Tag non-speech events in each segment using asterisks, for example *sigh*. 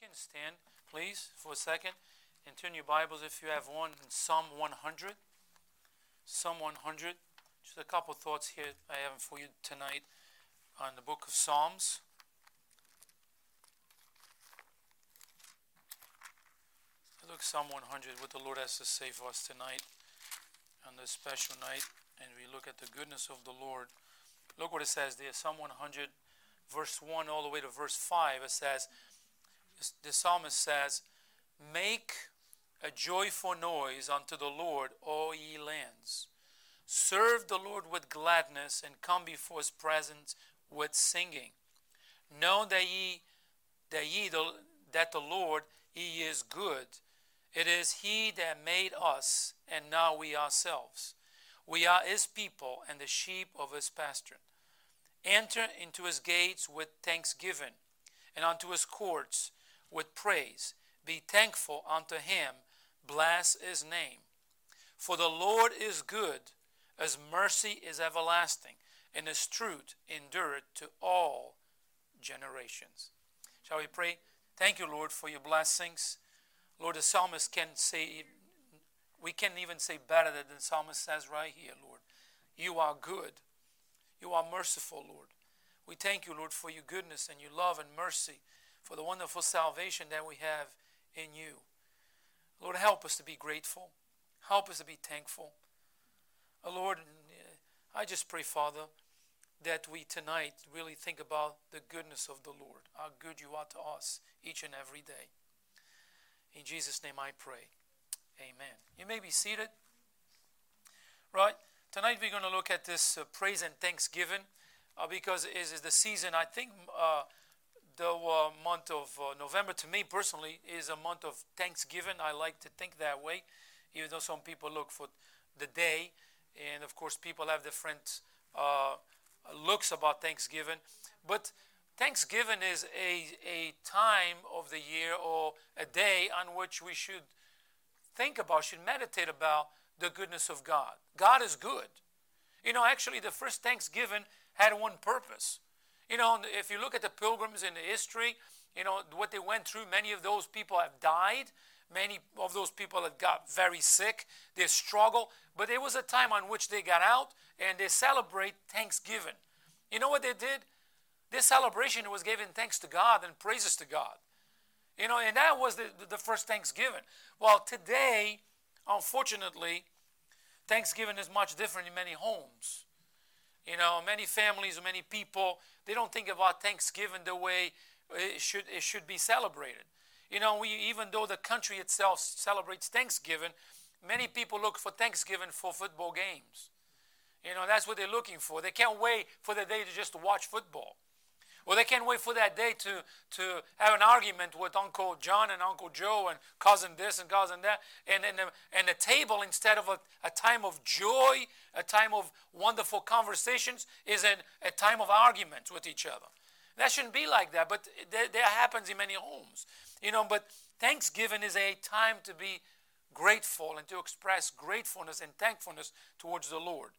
can stand, please, for a second and turn your Bibles if you have one in Psalm 100. Psalm 100. Just a couple thoughts here I have for you tonight on the book of Psalms. Look, Psalm 100, what the Lord has to say for us tonight on this special night, and we look at the goodness of the Lord. Look what it says there, Psalm 100, verse 1 all the way to verse 5. It says, the psalmist says, Make a joyful noise unto the Lord, all ye lands. Serve the Lord with gladness and come before his presence with singing. Know that ye that ye the, that the Lord he is good. It is he that made us and now we ourselves. We are his people and the sheep of his pasture. Enter into his gates with thanksgiving and unto his courts with praise. Be thankful unto him. Bless his name. For the Lord is good, his mercy is everlasting, and his truth endureth to all generations. Shall we pray? Thank you, Lord, for your blessings. Lord, the psalmist can say, we can't even say better than the psalmist says right here, Lord. You are good. You are merciful, Lord. We thank you, Lord, for your goodness and your love and mercy for the wonderful salvation that we have in you. Lord, help us to be grateful. Help us to be thankful. Oh, Lord, I just pray, Father, that we tonight really think about the goodness of the Lord, how good you are to us each and every day. In Jesus' name I pray. Amen. You may be seated. Right? Tonight we're going to look at this uh, praise and thanksgiving uh, because it is the season, I think. Uh, the uh, month of uh, November, to me personally, is a month of Thanksgiving. I like to think that way, even though some people look for the day. And of course, people have different uh, looks about Thanksgiving. But Thanksgiving is a, a time of the year or a day on which we should think about, should meditate about the goodness of God. God is good. You know, actually, the first Thanksgiving had one purpose you know, if you look at the pilgrims in the history, you know, what they went through, many of those people have died. Many of those people have got very sick. They struggle. But there was a time on which they got out and they celebrate Thanksgiving. You know what they did? This celebration was giving thanks to God and praises to God. You know, and that was the, the first Thanksgiving. Well, today, unfortunately, Thanksgiving is much different in many homes. You know, many families, many people, they don't think about Thanksgiving the way it should, it should be celebrated. You know, we, even though the country itself celebrates Thanksgiving, many people look for Thanksgiving for football games. You know, that's what they're looking for. They can't wait for the day to just watch football. Or they can't wait for that day to, to have an argument with Uncle John and Uncle Joe and cousin this and cousin that. And, and, and the table, instead of a, a time of joy, a time of wonderful conversations, is an, a time of arguments with each other. That shouldn't be like that, but that, that happens in many homes. You know, but Thanksgiving is a time to be grateful and to express gratefulness and thankfulness towards the Lord.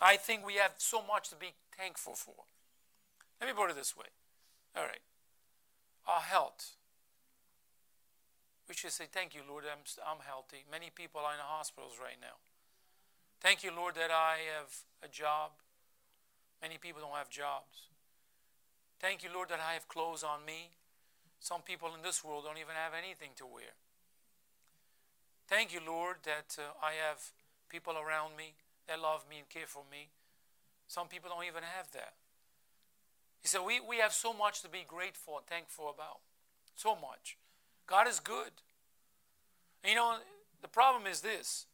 I think we have so much to be thankful for. Let me put it this way. All right. Our health. We should say, Thank you, Lord, I'm, I'm healthy. Many people are in hospitals right now. Thank you, Lord, that I have a job. Many people don't have jobs. Thank you, Lord, that I have clothes on me. Some people in this world don't even have anything to wear. Thank you, Lord, that uh, I have people around me that love me and care for me. Some people don't even have that. He said, we, we have so much to be grateful and thankful about. So much. God is good. You know, the problem is this.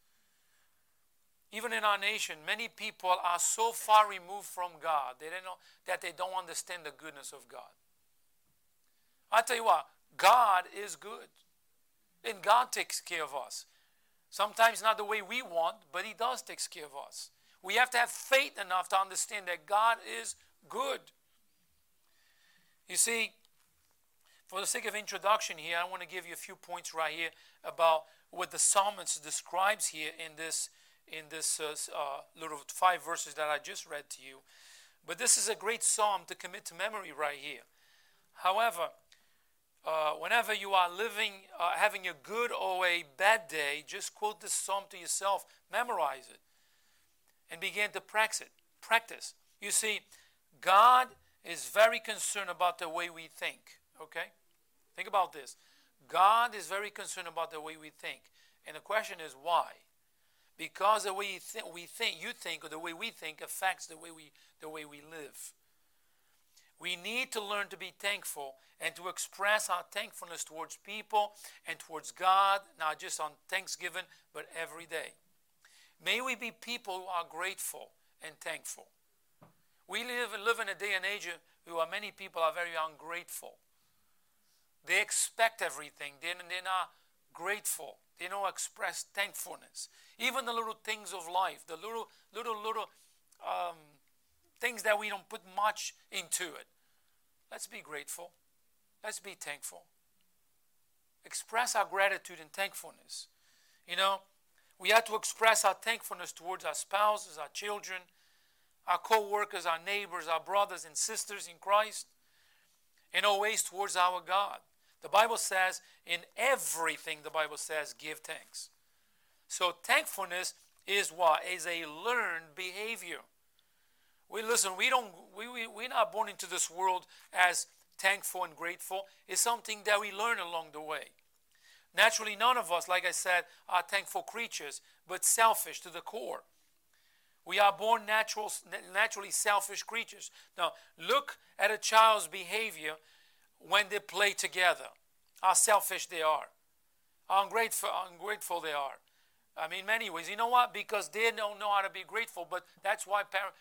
Even in our nation, many people are so far removed from God they don't know, that they don't understand the goodness of God. I tell you what, God is good. And God takes care of us. Sometimes not the way we want, but He does take care of us. We have to have faith enough to understand that God is good. You see, for the sake of introduction here, I want to give you a few points right here about what the psalmist describes here in this in this uh, uh, little five verses that I just read to you. But this is a great psalm to commit to memory right here. However, uh, whenever you are living, uh, having a good or a bad day, just quote this psalm to yourself, memorize it, and begin to practice it. Practice. You see, God is very concerned about the way we think. Okay, think about this. God is very concerned about the way we think, and the question is why? Because the way you th- we think, you think, or the way we think affects the way we the way we live. We need to learn to be thankful and to express our thankfulness towards people and towards God, not just on Thanksgiving, but every day. May we be people who are grateful and thankful. We live, live in a day and age where many people are very ungrateful. They expect everything, they're, they're not grateful. They don't express thankfulness. Even the little things of life, the little, little, little um, things that we don't put much into it. Let's be grateful. Let's be thankful. Express our gratitude and thankfulness. You know, we have to express our thankfulness towards our spouses, our children, our co workers, our neighbors, our brothers and sisters in Christ, and always towards our God. The Bible says, in everything, the Bible says, give thanks. So, thankfulness is what? Is a learned behavior. We listen, we don't we, we, we're not born into this world as thankful and grateful. It's something that we learn along the way. Naturally, none of us, like I said, are thankful creatures, but selfish to the core. We are born natural, naturally selfish creatures. Now, look at a child's behavior when they play together. How selfish they are. How ungrateful, ungrateful they are. I mean, many ways. You know what? Because they don't know how to be grateful, but that's why par-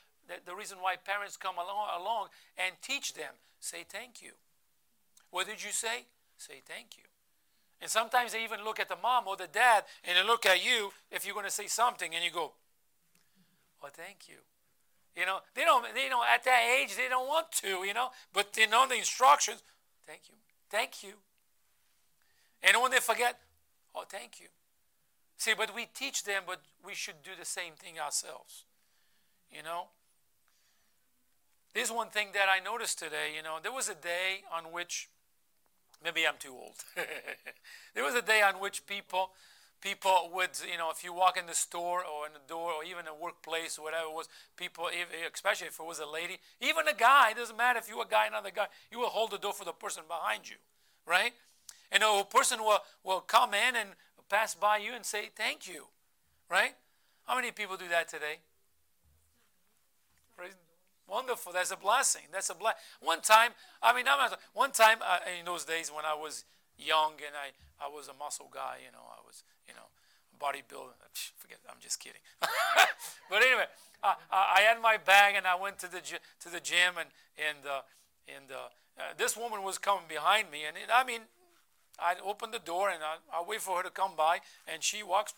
the reason why parents come along, along and teach them. Say thank you. What did you say? Say thank you. And sometimes they even look at the mom or the dad and they look at you if you're going to say something and you go, Oh, thank you. You know, they don't, they don't, at that age, they don't want to, you know, but they know the instructions. Thank you. Thank you. And when they forget, oh, thank you. See, but we teach them, but we should do the same thing ourselves. You know? There's one thing that I noticed today, you know, there was a day on which, maybe I'm too old. *laughs* there was a day on which people, people would, you know, if you walk in the store or in the door or even a workplace or whatever it was, people, especially if it was a lady, even a guy, it doesn't matter if you're a guy, another guy, you will hold the door for the person behind you, right? And a person will, will come in and pass by you and say, thank you, right? How many people do that today? Wonderful. That's a blessing. That's a blessing. One time, I mean, I'm not, one time uh, in those days when I was young and I, I was a muscle guy, you know, I was, you know, bodybuilder. Forget, I'm just kidding. *laughs* but anyway, I, I had my bag and I went to the to the gym and and uh, and uh, uh, this woman was coming behind me and it, I mean, I opened the door and I, I wait for her to come by and she walks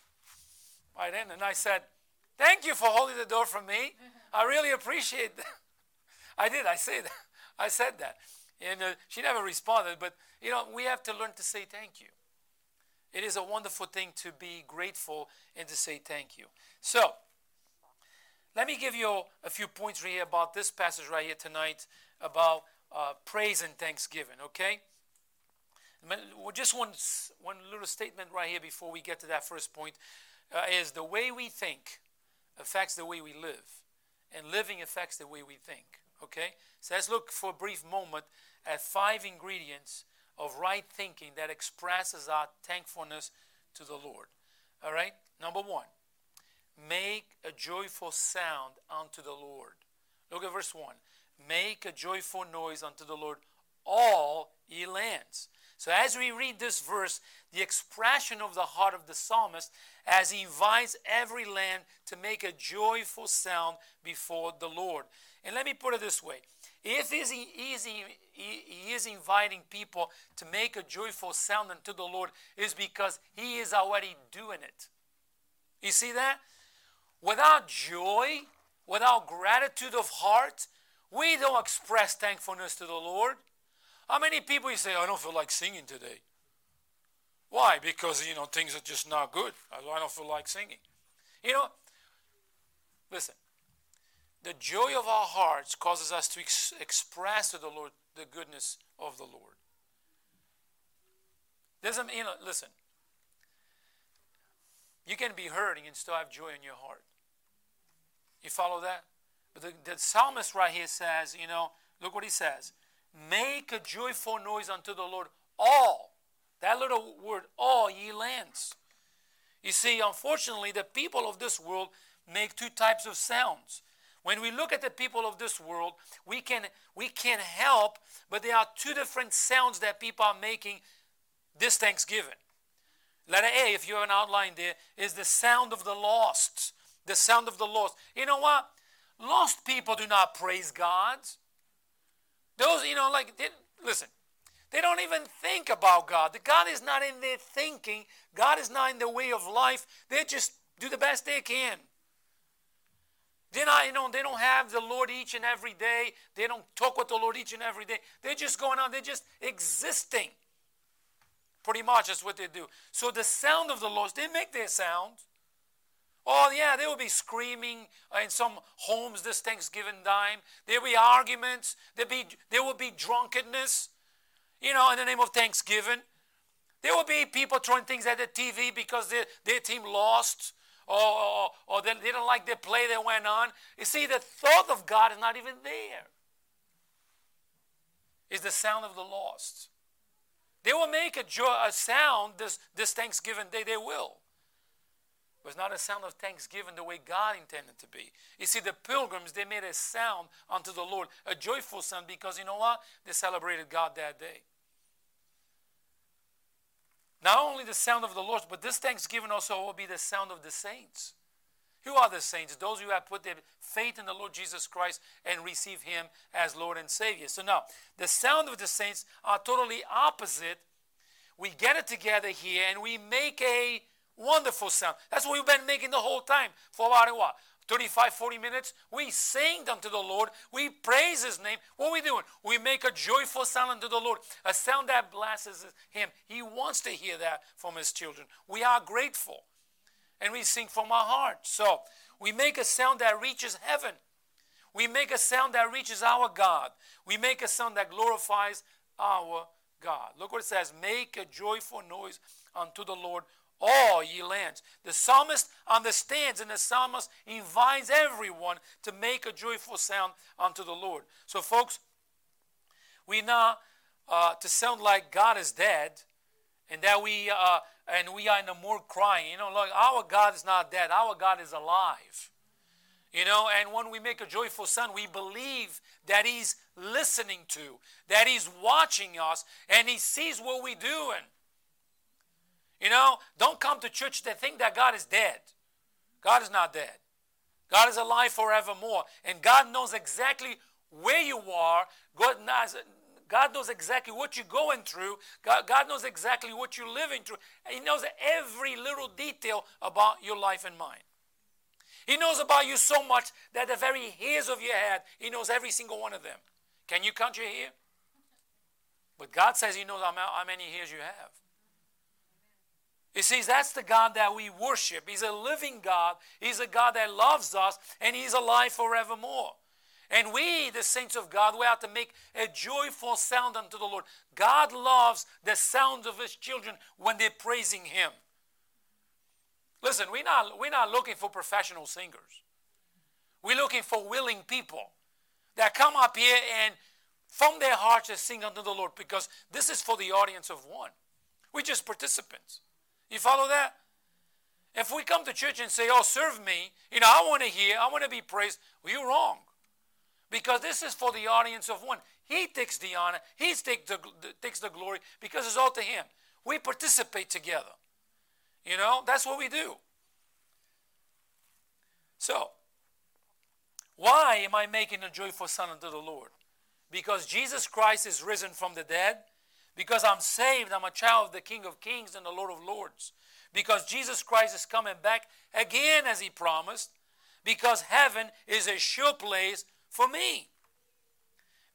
right in and I said, "Thank you for holding the door for me. I really appreciate that." *laughs* I did. I say that. *laughs* I said that, and uh, she never responded. But you know, we have to learn to say thank you. It is a wonderful thing to be grateful and to say thank you. So, let me give you a few points right here about this passage right here tonight about uh, praise and thanksgiving. Okay. Just one, one little statement right here before we get to that first point uh, is the way we think affects the way we live, and living affects the way we think. Okay? So let's look for a brief moment at five ingredients of right thinking that expresses our thankfulness to the Lord. All right? Number one, make a joyful sound unto the Lord. Look at verse 1. Make a joyful noise unto the Lord, all ye lands. So, as we read this verse, the expression of the heart of the psalmist as he invites every land to make a joyful sound before the Lord. And let me put it this way if he is, he is inviting people to make a joyful sound unto the Lord, is because he is already doing it. You see that? Without joy, without gratitude of heart, we don't express thankfulness to the Lord. How many people you say, I don't feel like singing today? Why? Because, you know, things are just not good. I don't feel like singing. You know, listen, the joy of our hearts causes us to ex- express to the Lord the goodness of the Lord. Doesn't you know? Listen. You can be hurting and still have joy in your heart. You follow that? But the, the psalmist right here says, you know, look what he says. Make a joyful noise unto the Lord, all. That little word, all ye lands. You see, unfortunately, the people of this world make two types of sounds. When we look at the people of this world, we can we can't help, but there are two different sounds that people are making this Thanksgiving. Letter A, if you have an outline there, is the sound of the lost. The sound of the lost. You know what? Lost people do not praise God. Those, you know, like, they, listen, they don't even think about God. The God is not in their thinking. God is not in their way of life. They just do the best they can. They're not, you know, they don't have the Lord each and every day. They don't talk with the Lord each and every day. They're just going on, they're just existing. Pretty much that's what they do. So the sound of the Lord, they make their sound. Oh, yeah, they will be screaming uh, in some homes this Thanksgiving time. There will be arguments. There, be, there will be drunkenness, you know, in the name of Thanksgiving. There will be people throwing things at the TV because their, their team lost or, or, or they didn't like the play that went on. You see, the thought of God is not even there. It's the sound of the lost. They will make a, joy, a sound this, this Thanksgiving day, they will was not a sound of thanksgiving the way God intended to be. You see, the pilgrims, they made a sound unto the Lord, a joyful sound, because you know what? They celebrated God that day. Not only the sound of the Lord, but this thanksgiving also will be the sound of the saints. Who are the saints? Those who have put their faith in the Lord Jesus Christ and receive Him as Lord and Savior. So now, the sound of the saints are totally opposite. We get it together here and we make a Wonderful sound. That's what we've been making the whole time for about what? 35, 40 minutes. We sing unto the Lord. We praise His name. What are we doing? We make a joyful sound unto the Lord, a sound that blesses Him. He wants to hear that from His children. We are grateful. And we sing from our heart. So we make a sound that reaches heaven. We make a sound that reaches our God. We make a sound that glorifies our God. Look what it says Make a joyful noise unto the Lord all ye lands. The psalmist understands, and the psalmist invites everyone to make a joyful sound unto the Lord. So, folks, we now uh, to sound like God is dead, and that we uh, and we are in the more crying. You know, like our God is not dead; our God is alive. You know, and when we make a joyful sound, we believe that He's listening to, that He's watching us, and He sees what we're doing. You know, don't come to church to think that God is dead. God is not dead. God is alive forevermore. And God knows exactly where you are. God knows, God knows exactly what you're going through. God, God knows exactly what you're living through. He knows every little detail about your life and mine. He knows about you so much that the very hairs of your head, He knows every single one of them. Can you count your hair? But God says He knows how many hairs you have. He says that's the God that we worship. He's a living God. He's a God that loves us and He's alive forevermore. And we, the saints of God, we have to make a joyful sound unto the Lord. God loves the sound of His children when they're praising Him. Listen, we're not, we're not looking for professional singers. We're looking for willing people that come up here and from their hearts to sing unto the Lord because this is for the audience of one. We're just participants. You follow that? If we come to church and say, oh, serve me, you know, I want to hear, I want to be praised, well, you're wrong. Because this is for the audience of one. He takes the honor, he takes the, takes the glory because it's all to him. We participate together. You know, that's what we do. So, why am I making a joyful sound unto the Lord? Because Jesus Christ is risen from the dead because I'm saved, I'm a child of the King of Kings and the Lord of Lords. Because Jesus Christ is coming back again as He promised. Because heaven is a sure place for me.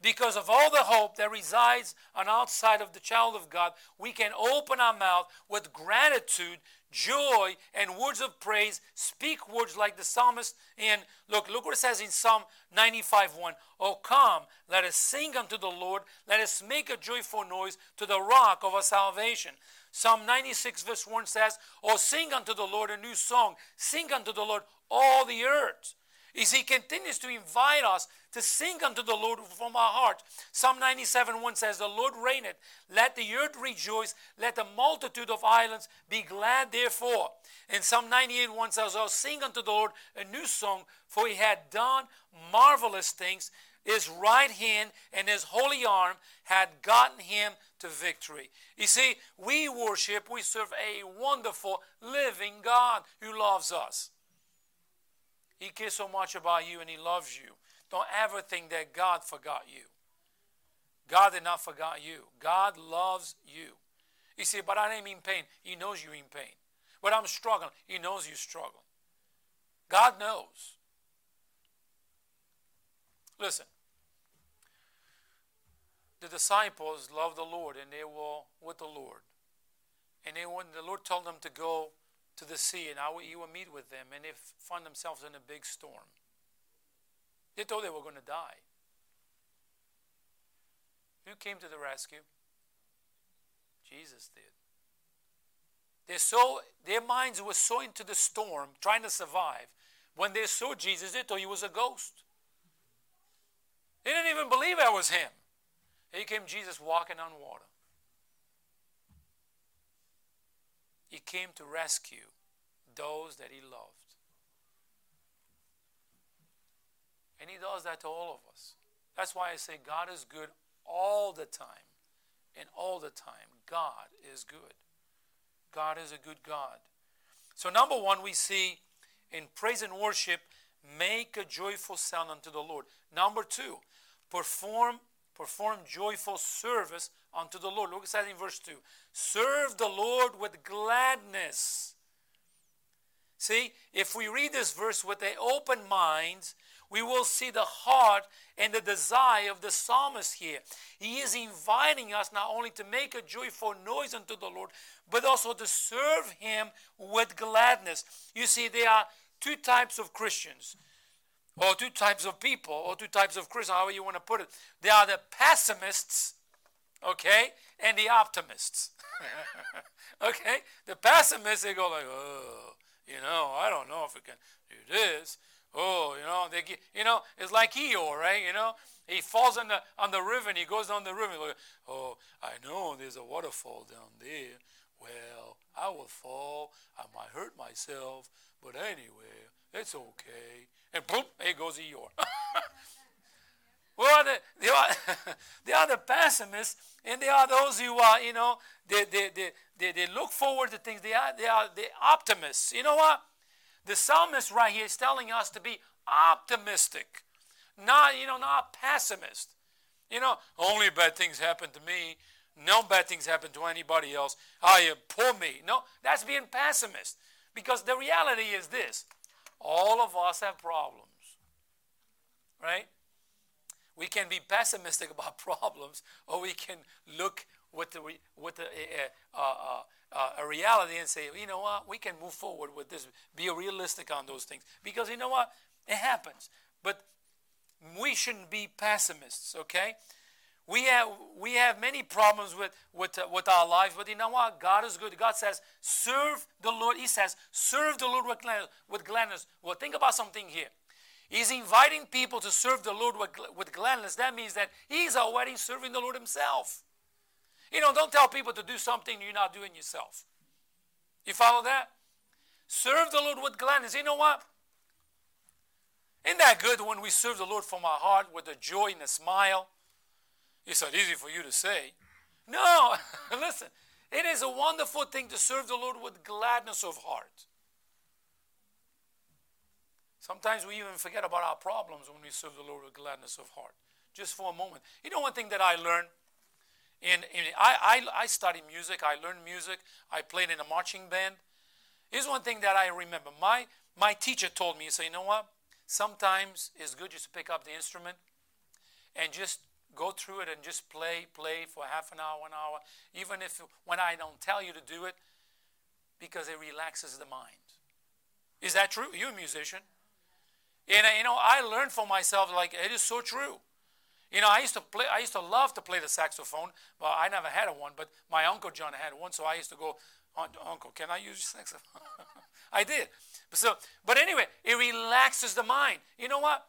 Because of all the hope that resides on outside of the child of God, we can open our mouth with gratitude, joy, and words of praise. Speak words like the psalmist. And look, look what it says in Psalm 95 1. Oh, come, let us sing unto the Lord. Let us make a joyful noise to the rock of our salvation. Psalm 96 verse 1 says, Oh, sing unto the Lord a new song. Sing unto the Lord all the earth. Is he continues to invite us to sing unto the Lord from our heart. Psalm 97 1 says, The Lord reigneth, let the earth rejoice, let the multitude of islands be glad therefore. And Psalm 98 1 says, Oh, sing unto the Lord a new song, for he had done marvelous things. His right hand and his holy arm had gotten him to victory. You see, we worship, we serve a wonderful living God who loves us. He cares so much about you and He loves you. Don't ever think that God forgot you. God did not forget you. God loves you. You see, but I am in pain. He knows you're in pain. But I'm struggling. He knows you struggle. God knows. Listen. The disciples loved the Lord and they were with the Lord. And they, when the Lord told them to go to the sea, and I, he would meet with them, and they found themselves in a big storm. They thought they were going to die. Who came to the rescue? Jesus did. They so their minds were so into the storm, trying to survive. When they saw Jesus, they thought he was a ghost. They didn't even believe that was him. Here came Jesus walking on water. He came to rescue those that he loved. And he does that to all of us. That's why I say God is good all the time. And all the time, God is good. God is a good God. So, number one, we see in praise and worship, make a joyful sound unto the Lord. Number two, perform perform joyful service unto the Lord. Look at that in verse 2. Serve the Lord with gladness. See, if we read this verse with an open mind, we will see the heart and the desire of the psalmist here. He is inviting us not only to make a joyful noise unto the Lord, but also to serve Him with gladness. You see, there are two types of Christians or two types of people, or two types of Christians, however you want to put it. They are the pessimists, okay, and the optimists. *laughs* okay? The pessimists, they go like, oh, you know, I don't know if we can do this. Oh, you know, they you know, it's like Eeyore, right? You know, he falls on the on the river and he goes down the river. Like, oh, I know there's a waterfall down there. Well, I will fall. I might hurt myself, but anyway, it's okay. And boom, there goes Eeyore. *laughs* well, the, they, are, *laughs* they are the pessimists, and they are those who are, you know, they, they, they, they, they look forward to things. They are, they are the optimists. You know what? The psalmist right here is telling us to be optimistic, not, you know, not pessimist. You know, only bad things happen to me. No bad things happen to anybody else. Ah, I am poor me. No, that's being pessimist. Because the reality is this all of us have problems, right? We can be pessimistic about *laughs* problems, or we can look with the with the, uh, uh, uh, a reality and say, you know what, we can move forward with this. Be realistic on those things because you know what, it happens. But we shouldn't be pessimists, okay? We have, we have many problems with, with, uh, with our lives, but you know what? God is good. God says, serve the Lord. He says, serve the Lord with gladness. With gladness. Well, think about something here. He's inviting people to serve the Lord with, with gladness. That means that He's already serving the Lord Himself. You know, don't tell people to do something you're not doing yourself. You follow that? Serve the Lord with gladness. You know what? Isn't that good when we serve the Lord from our heart with a joy and a smile? It's not easy for you to say. No, *laughs* listen, it is a wonderful thing to serve the Lord with gladness of heart. Sometimes we even forget about our problems when we serve the Lord with gladness of heart. Just for a moment. You know one thing that I learned? In, in I, I, I study music, I learned music, I played in a marching band. Here's one thing that I remember. My, my teacher told me, he said, you know what? Sometimes it's good just to pick up the instrument and just go through it and just play, play for half an hour, an hour, even if when I don't tell you to do it, because it relaxes the mind. Is that true? You're a musician. And uh, you know, I learned for myself, like, it is so true. You know, I used to play, I used to love to play the saxophone. Well, I never had one, but my uncle John had one, so I used to go, Uncle, can I use your *laughs* saxophone? I did. So, but anyway, it relaxes the mind. You know what?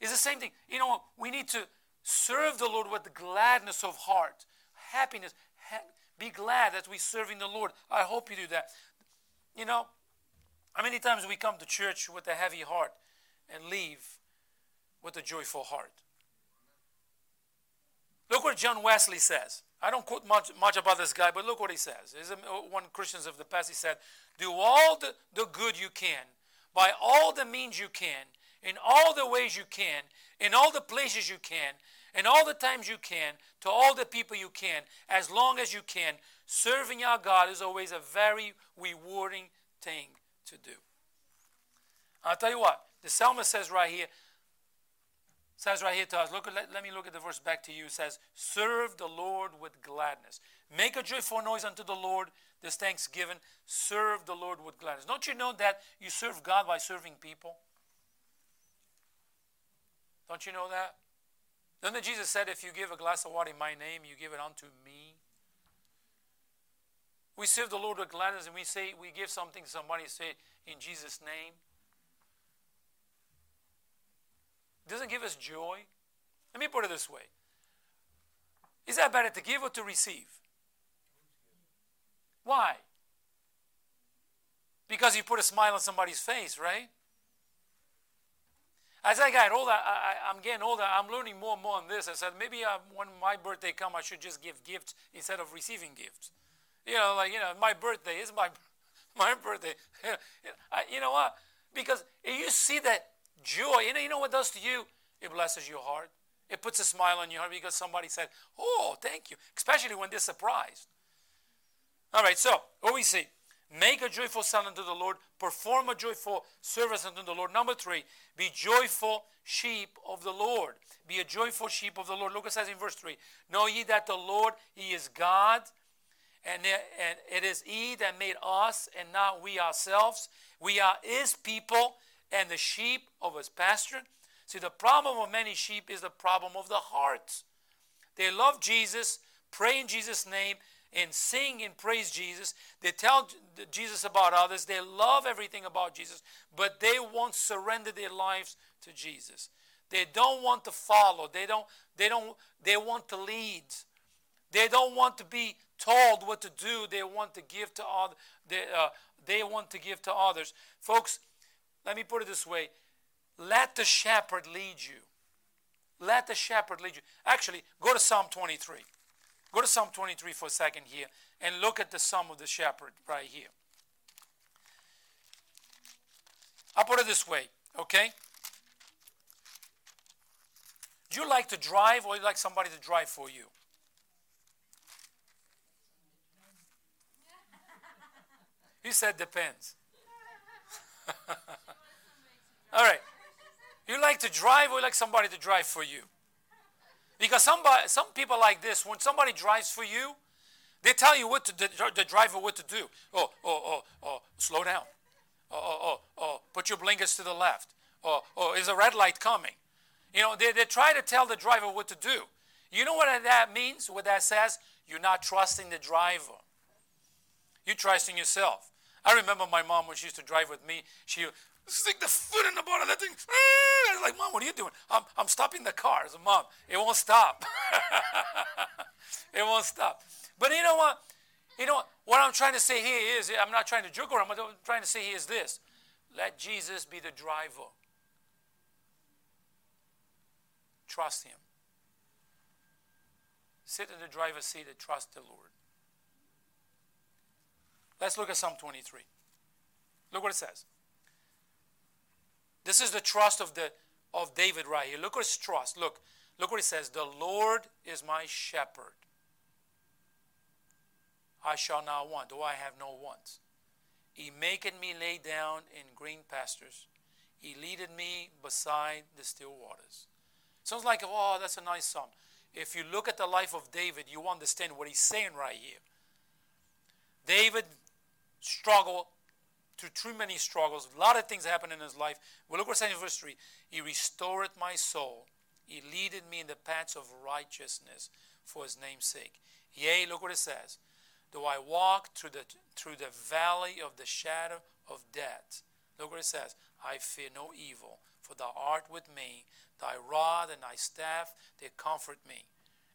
It's the same thing. You know? We need to serve the Lord with gladness of heart, happiness. Ha- be glad that we're serving the Lord. I hope you do that. You know, how many times we come to church with a heavy heart and leave with a joyful heart? Look what John Wesley says. I don't quote much, much about this guy, but look what he says. He's uh, one Christians of the past. He said, "Do all the, the good you can, by all the means you can, in all the ways you can, in all the places you can, in all the times you can, to all the people you can, as long as you can. Serving our God is always a very rewarding thing to do." I'll tell you what. The psalmist says right here, says right here to us, look, let, let me look at the verse back to you. It says, Serve the Lord with gladness. Make a joyful noise unto the Lord this thanksgiving. Serve the Lord with gladness. Don't you know that you serve God by serving people? Don't you know that? Then the Jesus said, If you give a glass of water in my name, you give it unto me. We serve the Lord with gladness and we say, we give something to somebody, say, in Jesus' name. Doesn't give us joy? Let me put it this way Is that better to give or to receive? Why? Because you put a smile on somebody's face, right? As I got older, I, am getting older, I'm learning more and more on this. I said, maybe uh, when my birthday comes, I should just give gifts instead of receiving gifts. You know, like, you know, my birthday is my, *laughs* my birthday. *laughs* you know what? Because you see that Joy, you know, you know what does to you? It blesses your heart. It puts a smile on your heart because somebody said, Oh, thank you. Especially when they're surprised. All right, so what we see make a joyful sound unto the Lord, perform a joyful service unto the Lord. Number three, be joyful sheep of the Lord. Be a joyful sheep of the Lord. Look, it says in verse 3 Know ye that the Lord, He is God, and it is He that made us, and not we ourselves. We are His people and the sheep of his pasture. See, the problem of many sheep is the problem of the heart. They love Jesus, pray in Jesus' name, and sing and praise Jesus. They tell Jesus about others. They love everything about Jesus, but they won't surrender their lives to Jesus. They don't want to follow. They don't. They don't. They want to lead. They don't want to be told what to do. They want to give to other. They, uh, they want to give to others, folks. Let me put it this way let the shepherd lead you. Let the shepherd lead you. Actually, go to Psalm 23. Go to Psalm 23 for a second here and look at the psalm of the shepherd right here. I'll put it this way, okay? Do you like to drive or you like somebody to drive for you? *laughs* He said depends. *laughs* All right. You like to drive or you like somebody to drive for you? Because somebody, some people like this, when somebody drives for you, they tell you what to, the, the driver what to do. Oh, oh, oh, oh, slow down. Oh, oh, oh, oh, put your blinkers to the left. Oh, oh, is a red light coming? You know, they, they try to tell the driver what to do. You know what that means? What that says? You're not trusting the driver. You're trusting yourself. I remember my mom when she used to drive with me. She stick the foot in the bottom of that thing. I was like, Mom, what are you doing? I'm, I'm stopping the car. I said, Mom, it won't stop. *laughs* it won't stop. But you know what? You know what? What I'm trying to say here is, I'm not trying to joke around, what I'm trying to say here is this. Let Jesus be the driver. Trust him. Sit in the driver's seat and trust the Lord. Let's look at Psalm 23. Look what it says. This is the trust of the of David right here. Look at his trust. Look, look what he says. The Lord is my shepherd. I shall not want, though I have no wants. He maketh me lay down in green pastures. He leadeth me beside the still waters. Sounds like, oh, that's a nice psalm. if you look at the life of David, you understand what he's saying right here. David struggled through too many struggles. A lot of things happened in his life. Well, look what it says in verse 3. He restored my soul. He leaded me in the paths of righteousness for his name's sake. Yea, look what it says. Though I walk through the, through the valley of the shadow of death. Look what it says. I fear no evil, for thou art with me. Thy rod and thy staff, they comfort me.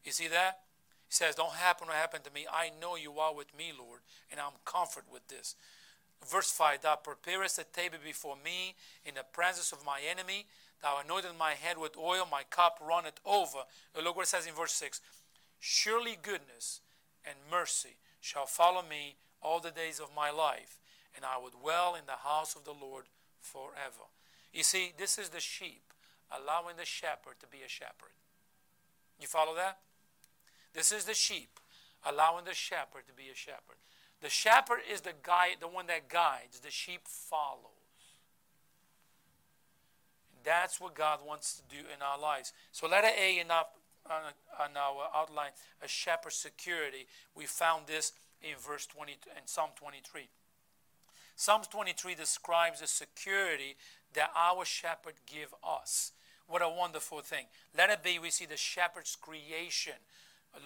You see that? He says, Don't happen what happened to me. I know you are with me, Lord, and I'm comforted with this. Verse 5 Thou preparest a table before me in the presence of my enemy. Thou anointed my head with oil, my cup runneth over. Look what it says in verse 6 Surely goodness and mercy shall follow me all the days of my life, and I will dwell in the house of the Lord forever. You see, this is the sheep allowing the shepherd to be a shepherd. You follow that? This is the sheep allowing the shepherd to be a shepherd. The shepherd is the guide, the one that guides. The sheep follows. That's what God wants to do in our lives. So letter A in our, on our outline, a shepherd's security. We found this in verse 20 in Psalm 23. Psalms 23 describes the security that our shepherd give us. What a wonderful thing. Let it be, we see the shepherd's creation.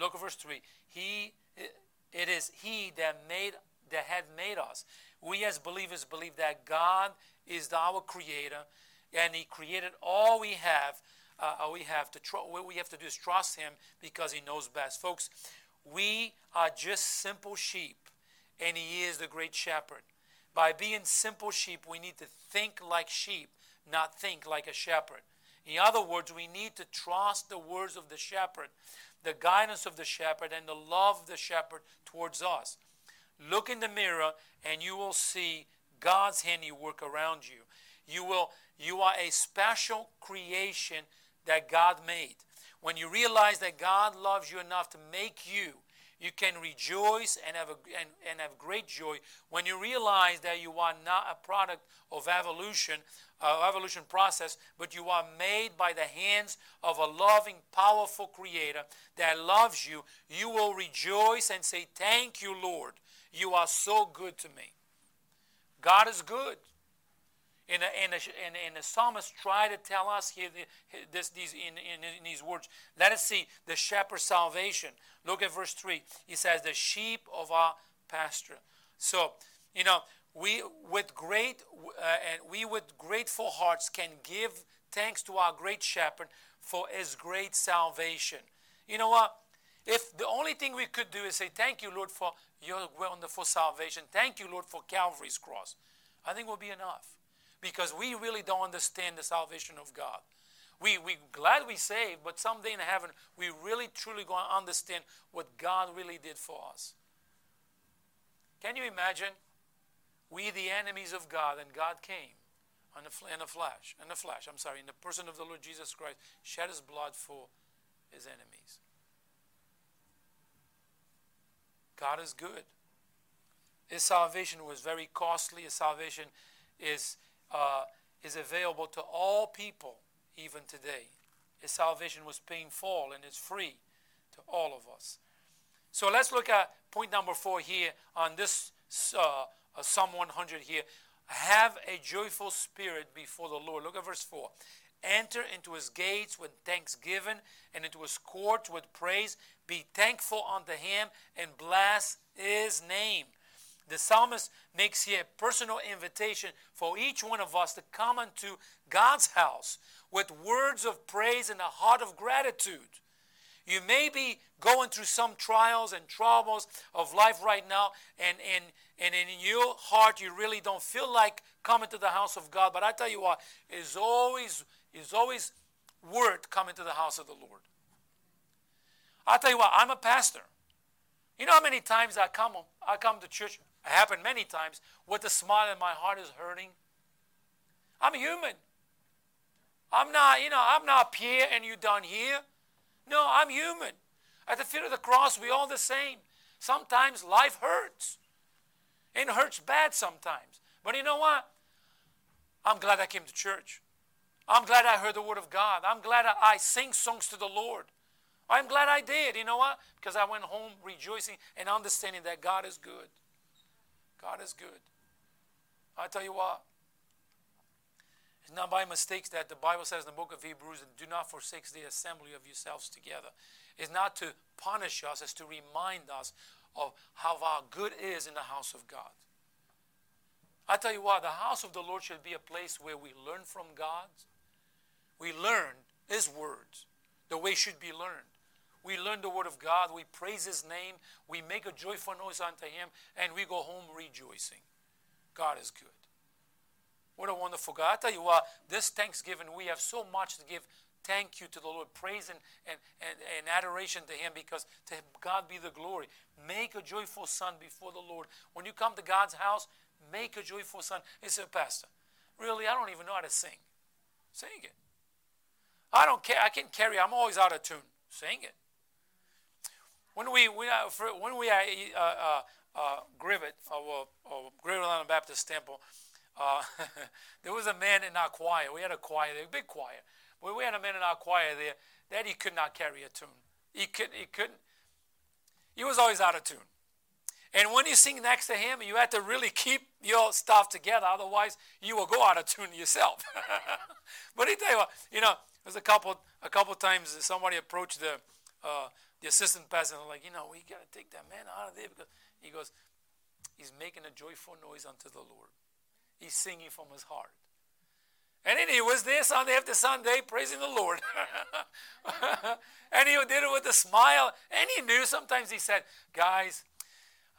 Look at verse 3. He, it is he that made, that had made us. We as believers believe that God is our creator and he created all we have. Uh, we have to tr- what we have to do is trust him because he knows best. Folks, we are just simple sheep and he is the great shepherd. By being simple sheep, we need to think like sheep, not think like a shepherd. In other words, we need to trust the words of the shepherd, the guidance of the shepherd, and the love of the shepherd towards us. Look in the mirror and you will see God's handiwork around you. You will you are a special creation that God made. When you realize that God loves you enough to make you you can rejoice and have, a, and, and have great joy when you realize that you are not a product of evolution, uh, evolution process, but you are made by the hands of a loving, powerful creator that loves you. You will rejoice and say, Thank you, Lord. You are so good to me. God is good. And, and, and, and the psalmist try to tell us here this, these, in, in, in these words. Let us see the shepherd's salvation. Look at verse 3. He says, The sheep of our pasture. So, you know, we with great uh, and we with grateful hearts can give thanks to our great shepherd for his great salvation. You know what? If the only thing we could do is say, Thank you, Lord, for your wonderful salvation. Thank you, Lord, for Calvary's cross. I think will be enough because we really don't understand the salvation of God. We we glad we saved, but someday in heaven we really truly going to understand what God really did for us. Can you imagine? We the enemies of God, and God came in the, in the flesh, in the flesh. I'm sorry, in the person of the Lord Jesus Christ, shed His blood for His enemies. God is good. His salvation was very costly. His salvation is uh, is available to all people even today. His salvation was painful and it's free to all of us. So let's look at point number four here on this uh, Psalm 100 here. Have a joyful spirit before the Lord. Look at verse 4. Enter into his gates with thanksgiving and into his courts with praise. Be thankful unto him and bless his name the psalmist makes here a personal invitation for each one of us to come into God's house with words of praise and a heart of gratitude. You may be going through some trials and troubles of life right now, and, and, and in your heart you really don't feel like coming to the house of God. But I tell you what, it's always, it's always worth coming to the house of the Lord. I tell you what, I'm a pastor. You know how many times I come, I come to church it happened many times with a smile and my heart is hurting. I'm human. I'm not, you know, I'm not Pierre and you down here. No, I'm human. At the feet of the cross, we all the same. Sometimes life hurts. It hurts bad sometimes. But you know what? I'm glad I came to church. I'm glad I heard the word of God. I'm glad I sing songs to the Lord. I'm glad I did. You know what? Because I went home rejoicing and understanding that God is good. God is good. I tell you what, it's not by mistakes that the Bible says in the book of Hebrews, do not forsake the assembly of yourselves together. It's not to punish us, it's to remind us of how our good is in the house of God. I tell you what, the house of the Lord should be a place where we learn from God. We learn His words, the way should be learned. We learn the word of God, we praise His name, we make a joyful noise unto Him, and we go home rejoicing. God is good. What a wonderful God. I tell you what, this Thanksgiving, we have so much to give thank you to the Lord, praise and, and, and, and, adoration to Him because to God be the glory. Make a joyful son before the Lord. When you come to God's house, make a joyful son. He said, Pastor, really, I don't even know how to sing. Sing it. I don't care. I can carry, I'm always out of tune. Sing it. When we, we uh, when we uh, uh, uh, Grivet, or, or Island Baptist Temple, uh, *laughs* there was a man in our choir. We had a choir there, a big choir. But we had a man in our choir there that he could not carry a tune. He couldn't. He couldn't. He was always out of tune. And when you sing next to him, you had to really keep your stuff together. Otherwise, you will go out of tune yourself. *laughs* but he tell you what, you know, there's a couple a couple times somebody approached the uh, the assistant pastor and like, you know, we got to take that man out of there because he goes, he's making a joyful noise unto the Lord. He's singing from his heart. And then he was there Sunday after Sunday praising the Lord. *laughs* and he did it with a smile. And he knew sometimes he said, Guys,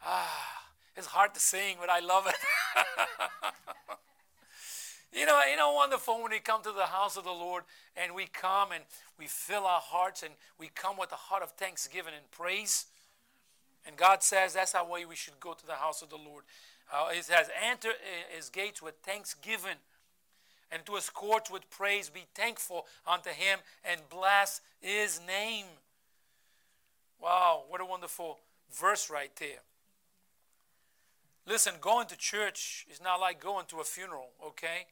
ah, it's hard to sing, but I love it. *laughs* you know, you know, wonderful when we come to the house of the Lord and we come and we fill our hearts and we come with a heart of thanksgiving and praise. And God says that's how way we should go to the house of the Lord. Uh, it says, enter his gates with thanksgiving and to his courts with praise. Be thankful unto him and bless his name. Wow, what a wonderful verse right there. Listen, going to church is not like going to a funeral, okay?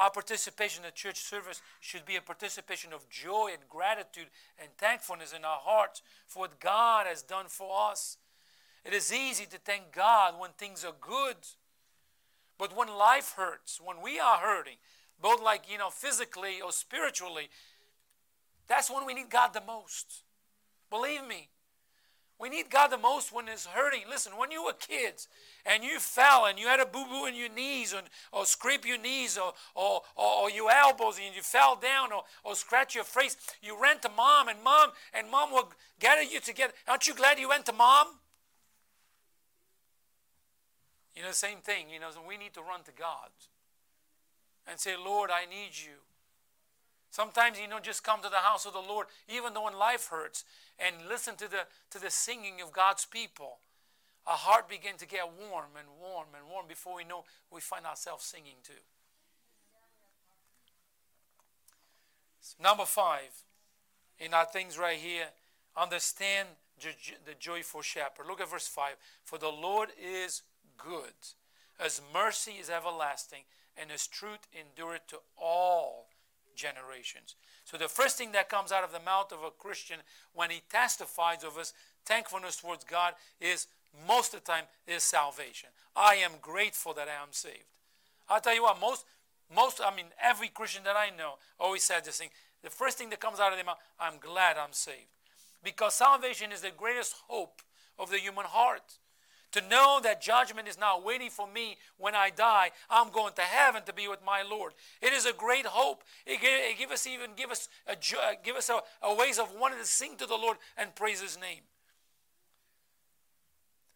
Our participation in the church service should be a participation of joy and gratitude and thankfulness in our hearts for what God has done for us. It is easy to thank God when things are good. But when life hurts, when we are hurting, both like, you know, physically or spiritually, that's when we need God the most. Believe me. We need God the most when it's hurting. Listen, when you were kids and you fell and you had a boo boo in your knees or, or scrape your knees or, or, or, or, your elbows and you fell down or, or scratch your face, you ran to mom and mom and mom will gather you together. Aren't you glad you went to mom? You know, same thing. You know, we need to run to God and say, Lord, I need you. Sometimes, you know, just come to the house of the Lord, even though when life hurts, and listen to the, to the singing of God's people. Our heart begin to get warm and warm and warm before we know we find ourselves singing too. Number five, in our things right here, understand the joyful shepherd. Look at verse 5. For the Lord is good. His mercy is everlasting, and his truth endureth to all generations. So the first thing that comes out of the mouth of a Christian when he testifies of his thankfulness towards God is most of the time is salvation. I am grateful that I am saved. I'll tell you what, most most I mean every Christian that I know always says this thing. The first thing that comes out of their mouth, I'm glad I'm saved. Because salvation is the greatest hope of the human heart. To know that judgment is not waiting for me when I die. I'm going to heaven to be with my Lord. It is a great hope. It give, it us even give us a give us a, a ways of wanting to sing to the Lord and praise His name.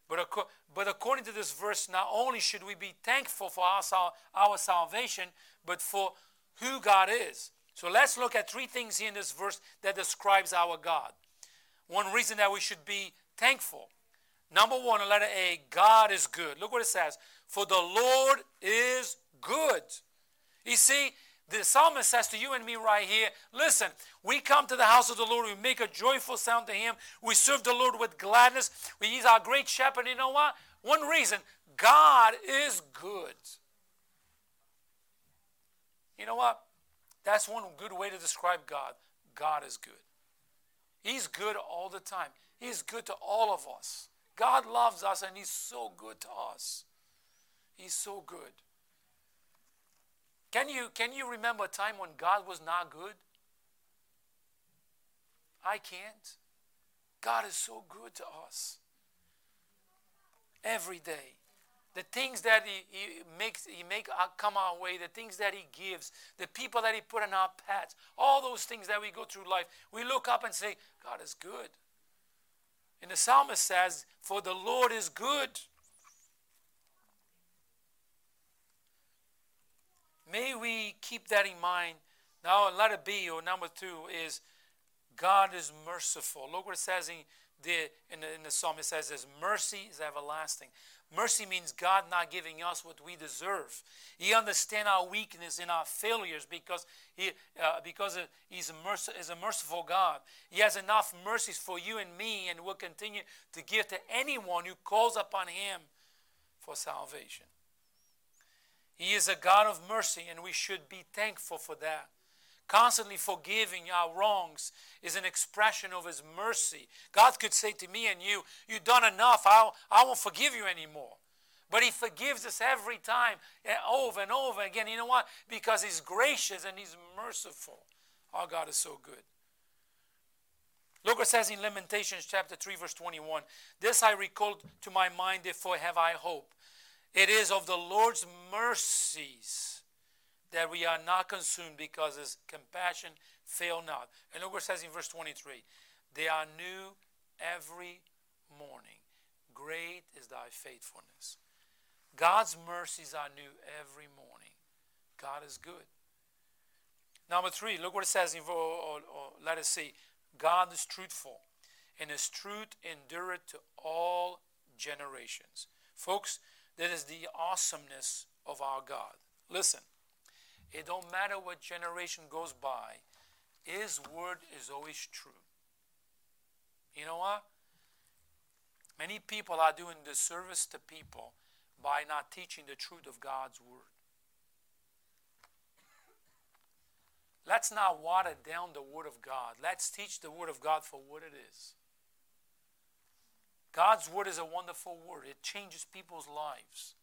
But, but according to this verse, not only should we be thankful for our, our salvation, but for who God is. So let's look at three things here in this verse that describes our God. One reason that we should be thankful Number one, letter A, God is good. Look what it says. For the Lord is good. You see, the psalmist says to you and me right here listen, we come to the house of the Lord, we make a joyful sound to Him, we serve the Lord with gladness, he's our great shepherd. You know what? One reason God is good. You know what? That's one good way to describe God. God is good. He's good all the time. He's good to all of us. God loves us and He's so good to us. He's so good. Can you, can you remember a time when God was not good? I can't. God is so good to us. Every day. The things that He, he makes He make uh, come our way, the things that He gives, the people that He put in our paths, all those things that we go through life, we look up and say, God is good. And the psalmist says, For the Lord is good. May we keep that in mind. Now, let it be, or number two is God is merciful. Look what it says in the, in the, in the psalm. It says, His mercy is everlasting. Mercy means God not giving us what we deserve. He understands our weakness and our failures because, he, uh, because he's, a merc- he's a merciful God. He has enough mercies for you and me and will continue to give to anyone who calls upon Him for salvation. He is a God of mercy, and we should be thankful for that. Constantly forgiving our wrongs is an expression of His mercy. God could say to me and you, You've done enough, I'll, I won't forgive you anymore. But He forgives us every time, eh, over and over again. You know what? Because He's gracious and He's merciful. Our God is so good. Look what says in Lamentations chapter 3, verse 21. This I recall to my mind, therefore have I hope. It is of the Lord's mercies that we are not consumed because his compassion fail not. And look what it says in verse 23 They are new every morning. Great is thy faithfulness. God's mercies are new every morning. God is good. Number three, look what it says in, or, or, or let us see. God is truthful, and his truth endureth to all generations. Folks, that is the awesomeness of our God. Listen, it don't matter what generation goes by, His word is always true. You know what? Many people are doing disservice to people by not teaching the truth of God's word. Let's not water down the word of God. Let's teach the word of God for what it is. God's word is a wonderful word. It changes people's lives.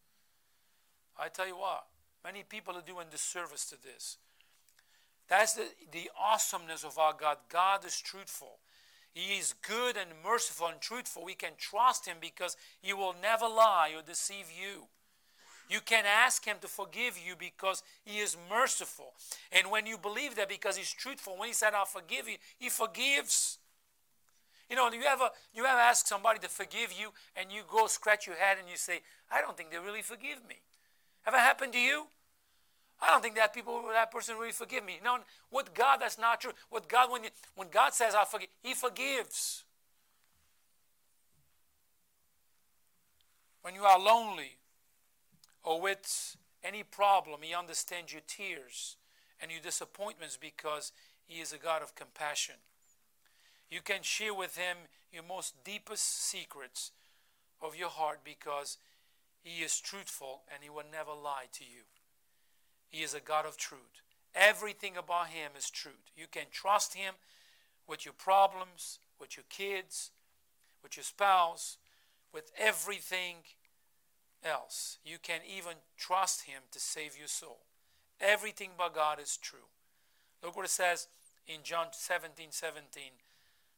I tell you what, many people are doing disservice to this. That's the, the awesomeness of our God. God is truthful. He is good and merciful and truthful. We can trust Him because He will never lie or deceive you. You can ask Him to forgive you because He is merciful. And when you believe that because He's truthful, when He said, I'll forgive you, He forgives. You know, you ever you ever ask somebody to forgive you and you go scratch your head and you say, I don't think they really forgive me. Ever happened to you? I don't think that people that person really forgive me. No, with God that's not true. With God, when you, when God says I forgive, He forgives. When you are lonely or with any problem, He understands your tears and your disappointments because He is a God of compassion. You can share with Him your most deepest secrets of your heart because He is truthful and He will never lie to you. He is a God of truth. Everything about Him is truth. You can trust Him with your problems, with your kids, with your spouse, with everything else. You can even trust Him to save your soul. Everything about God is true. Look what it says in John 17 17.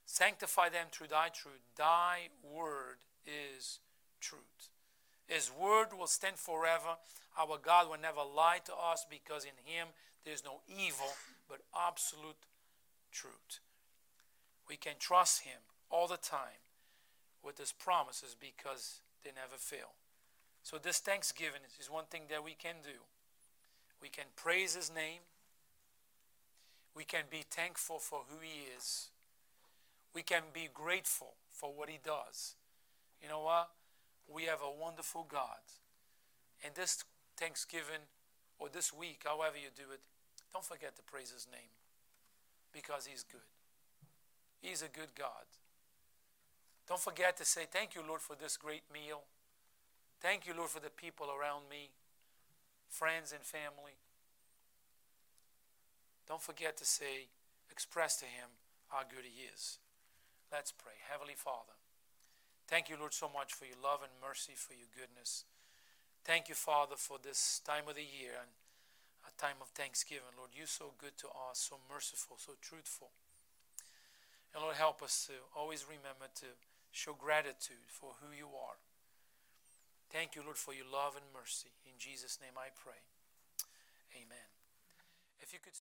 Sanctify them through thy truth. Thy word is truth. His word will stand forever. Our God will never lie to us because in him there's no evil but absolute truth. We can trust him all the time with his promises because they never fail. So, this Thanksgiving is one thing that we can do. We can praise his name, we can be thankful for who he is we can be grateful for what He does. You know what? We have a wonderful God. And this Thanksgiving or this week, however you do it, don't forget to praise His name because He's good. He's a good God. Don't forget to say, Thank you, Lord, for this great meal. Thank you, Lord, for the people around me, friends and family. Don't forget to say, express to Him how good He is. Let's pray. Heavenly Father, thank you, Lord, so much for your love and mercy, for your goodness. Thank you, Father, for this time of the year and a time of thanksgiving. Lord, you're so good to us, so merciful, so truthful. And Lord, help us to always remember to show gratitude for who you are. Thank you, Lord, for your love and mercy. In Jesus' name I pray. Amen. If you could